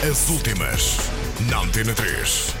As últimas, na Antena 3.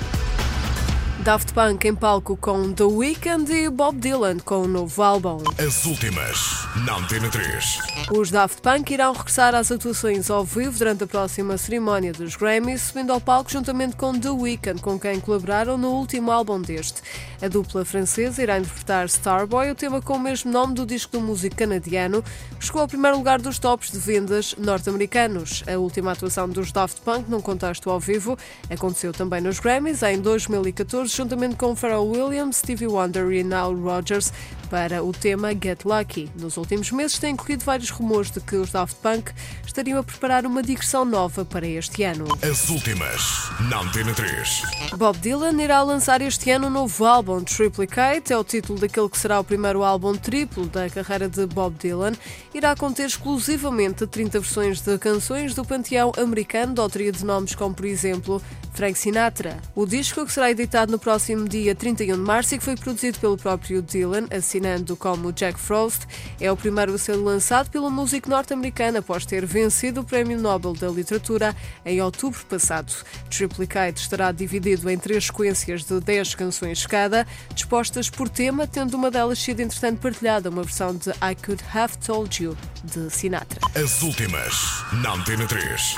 Daft Punk em palco com The Weeknd e Bob Dylan com o novo álbum. As últimas, na Antena 3. Os Daft Punk irão regressar às atuações ao vivo durante a próxima cerimónia dos Grammys, subindo ao palco juntamente com The Weeknd, com quem colaboraram no último álbum deste. A dupla francesa irá interpretar Starboy, o tema com o mesmo nome do disco do músico canadiano, que chegou ao primeiro lugar dos tops de vendas norte-americanos. A última atuação dos Daft Punk num contexto ao vivo aconteceu também nos Grammys em 2014, juntamente com Pharrell Williams, Stevie Wonder e Nile Rodgers, para o tema Get Lucky. Nos últimos meses têm corrido vários rumores de que os Daft Punk estariam a preparar uma digressão nova para este ano. As últimas, na Antena 3. Bob Dylan irá lançar este ano um novo álbum, Triplicate, é o título daquele que será o primeiro álbum triplo da carreira de Bob Dylan. Irá conter exclusivamente 30 versões de canções do panteão americano de autoria de nomes como, por exemplo, Frank Sinatra. O disco, que será editado no próximo dia 31 de março e que foi produzido pelo próprio Dylan, assinando como Jack Frost, é o primeiro a ser lançado pelo músico norte-americano após ter vencido o Prémio Nobel da Literatura em outubro passado. Triplicate estará dividido em três sequências de 10 canções cada, dispostas por tema, tendo uma delas sido entretanto partilhada, uma versão de I Could Have Told You, de Sinatra. As últimas, na Antena 3.